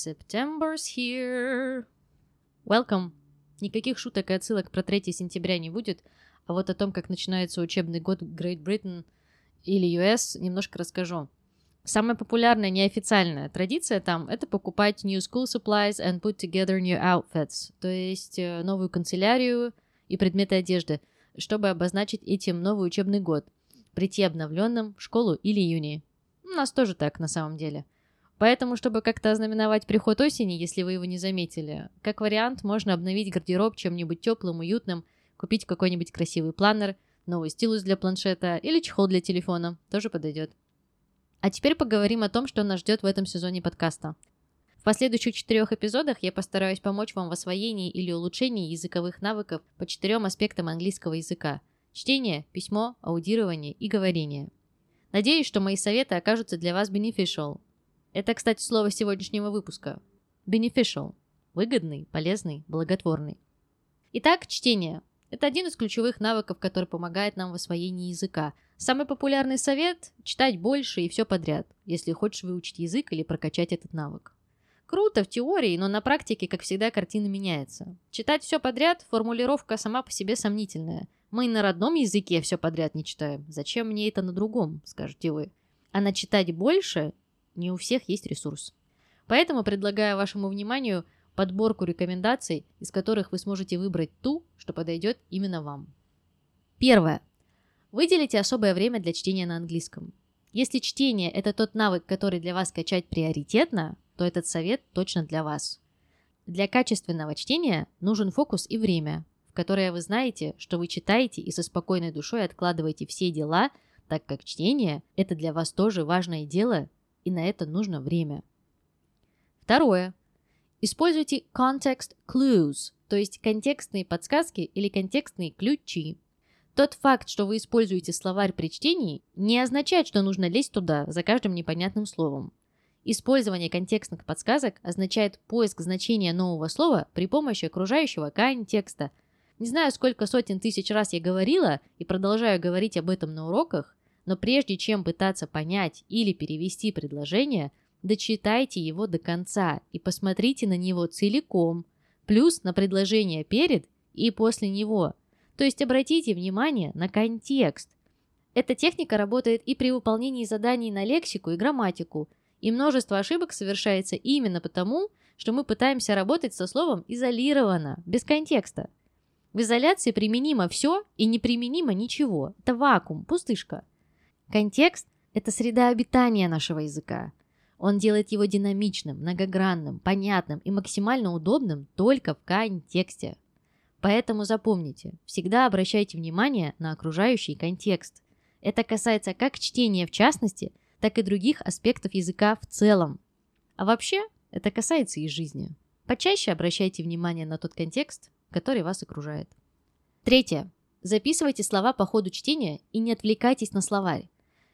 September's here. Welcome. Никаких шуток и отсылок про 3 сентября не будет, а вот о том, как начинается учебный год Great Britain или US, немножко расскажу. Самая популярная неофициальная традиция там – это покупать new school supplies and put together new outfits, то есть э, новую канцелярию и предметы одежды, чтобы обозначить этим новый учебный год, прийти обновленным в школу или июне. У нас тоже так на самом деле. Поэтому, чтобы как-то ознаменовать приход осени, если вы его не заметили, как вариант, можно обновить гардероб чем-нибудь теплым, уютным, купить какой-нибудь красивый планер, новый стилус для планшета или чехол для телефона, тоже подойдет. А теперь поговорим о том, что нас ждет в этом сезоне подкаста. В последующих четырех эпизодах я постараюсь помочь вам в освоении или улучшении языковых навыков по четырем аспектам английского языка – чтение, письмо, аудирование и говорение. Надеюсь, что мои советы окажутся для вас beneficial. Это, кстати, слово сегодняшнего выпуска. Beneficial – выгодный, полезный, благотворный. Итак, чтение. Это один из ключевых навыков, который помогает нам в освоении языка – Самый популярный совет – читать больше и все подряд, если хочешь выучить язык или прокачать этот навык. Круто в теории, но на практике, как всегда, картина меняется. Читать все подряд – формулировка сама по себе сомнительная. Мы на родном языке все подряд не читаем. Зачем мне это на другом, скажете вы. А на читать больше не у всех есть ресурс. Поэтому предлагаю вашему вниманию подборку рекомендаций, из которых вы сможете выбрать ту, что подойдет именно вам. Первое. Выделите особое время для чтения на английском. Если чтение – это тот навык, который для вас качать приоритетно, то этот совет точно для вас. Для качественного чтения нужен фокус и время, в которое вы знаете, что вы читаете и со спокойной душой откладываете все дела, так как чтение – это для вас тоже важное дело, и на это нужно время. Второе. Используйте context clues, то есть контекстные подсказки или контекстные ключи. Тот факт, что вы используете словарь при чтении, не означает, что нужно лезть туда за каждым непонятным словом. Использование контекстных подсказок означает поиск значения нового слова при помощи окружающего контекста. Не знаю, сколько сотен тысяч раз я говорила и продолжаю говорить об этом на уроках, но прежде чем пытаться понять или перевести предложение, дочитайте его до конца и посмотрите на него целиком, плюс на предложение перед и после него – то есть обратите внимание на контекст. Эта техника работает и при выполнении заданий на лексику и грамматику, и множество ошибок совершается именно потому, что мы пытаемся работать со словом изолированно, без контекста. В изоляции применимо все и неприменимо ничего. Это вакуум, пустышка. Контекст – это среда обитания нашего языка. Он делает его динамичным, многогранным, понятным и максимально удобным только в контексте. Поэтому запомните, всегда обращайте внимание на окружающий контекст. Это касается как чтения в частности, так и других аспектов языка в целом. А вообще, это касается и жизни. Почаще обращайте внимание на тот контекст, который вас окружает. Третье. Записывайте слова по ходу чтения и не отвлекайтесь на словарь.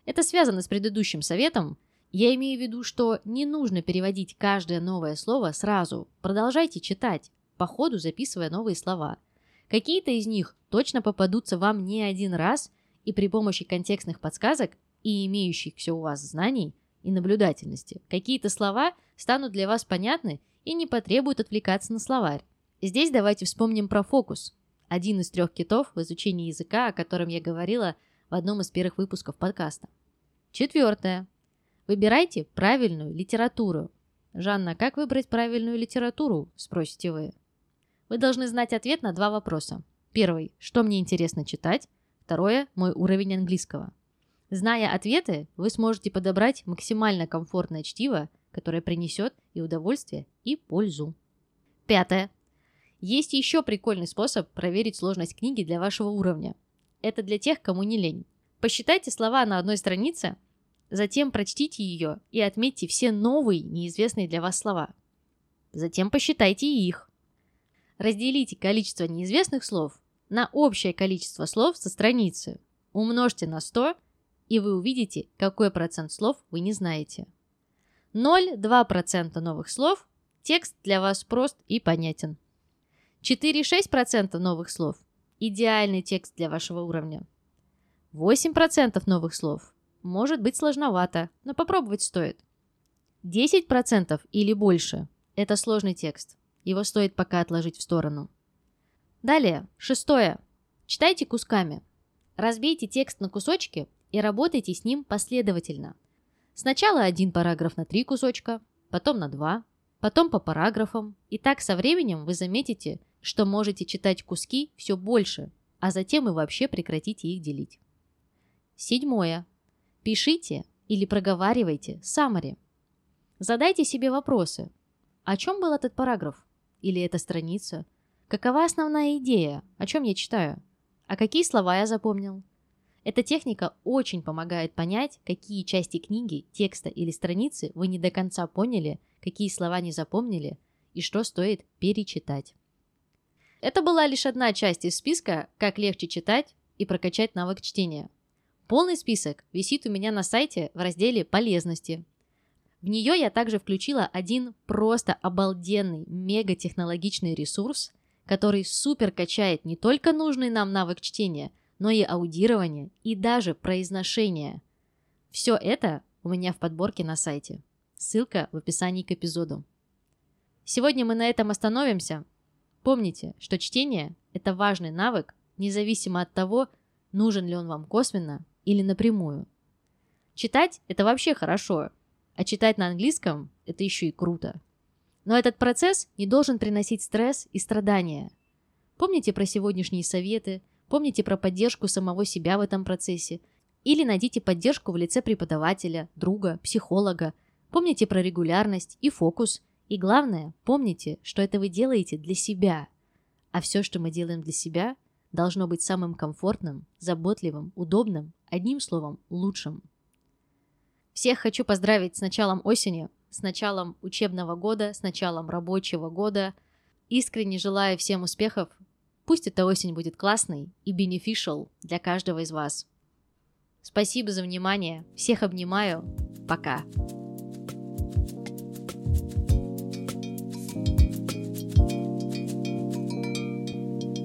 Это связано с предыдущим советом. Я имею в виду, что не нужно переводить каждое новое слово сразу. Продолжайте читать, по ходу записывая новые слова. Какие-то из них точно попадутся вам не один раз, и при помощи контекстных подсказок и имеющихся у вас знаний и наблюдательности какие-то слова станут для вас понятны и не потребуют отвлекаться на словарь. Здесь давайте вспомним про фокус. Один из трех китов в изучении языка, о котором я говорила в одном из первых выпусков подкаста. Четвертое. Выбирайте правильную литературу. Жанна, как выбрать правильную литературу, спросите вы. Вы должны знать ответ на два вопроса. Первый – что мне интересно читать? Второе – мой уровень английского. Зная ответы, вы сможете подобрать максимально комфортное чтиво, которое принесет и удовольствие, и пользу. Пятое. Есть еще прикольный способ проверить сложность книги для вашего уровня. Это для тех, кому не лень. Посчитайте слова на одной странице, затем прочтите ее и отметьте все новые, неизвестные для вас слова. Затем посчитайте их. Разделите количество неизвестных слов на общее количество слов со страницы. Умножьте на 100, и вы увидите, какой процент слов вы не знаете. 0,2% новых слов – текст для вас прост и понятен. 4,6% новых слов – идеальный текст для вашего уровня. 8% новых слов может быть сложновато, но попробовать стоит. 10% или больше Это сложный текст. Его стоит пока отложить в сторону. Далее, шестое. Читайте кусками. Разбейте текст на кусочки и работайте с ним последовательно. Сначала один параграф на три кусочка, потом на два, потом по параграфам. И так со временем вы заметите, что можете читать куски все больше, а затем и вообще прекратите их делить. Седьмое. Пишите или проговаривайте summary. Задайте себе вопросы. О чем был этот параграф? Или эта страница? Какова основная идея? О чем я читаю? А какие слова я запомнил? Эта техника очень помогает понять, какие части книги, текста или страницы вы не до конца поняли, какие слова не запомнили и что стоит перечитать. Это была лишь одна часть из списка «Как легче читать и прокачать навык чтения». Полный список висит у меня на сайте в разделе «Полезности». В нее я также включила один просто обалденный, мега-технологичный ресурс, который супер качает не только нужный нам навык чтения, но и аудирование и даже произношение. Все это у меня в подборке на сайте. Ссылка в описании к эпизоду. Сегодня мы на этом остановимся. Помните, что чтение – это важный навык, независимо от того, нужен ли он вам косвенно или напрямую. Читать – это вообще хорошо, а читать на английском – это еще и круто. Но этот процесс не должен приносить стресс и страдания. Помните про сегодняшние советы, помните про поддержку самого себя в этом процессе, или найдите поддержку в лице преподавателя, друга, психолога. Помните про регулярность и фокус. И главное, помните, что это вы делаете для себя. А все, что мы делаем для себя, должно быть самым комфортным, заботливым, удобным, одним словом, лучшим. Всех хочу поздравить с началом осени, с началом учебного года, с началом рабочего года. Искренне желаю всем успехов. Пусть эта осень будет классной и beneficial для каждого из вас. Спасибо за внимание. Всех обнимаю. Пока.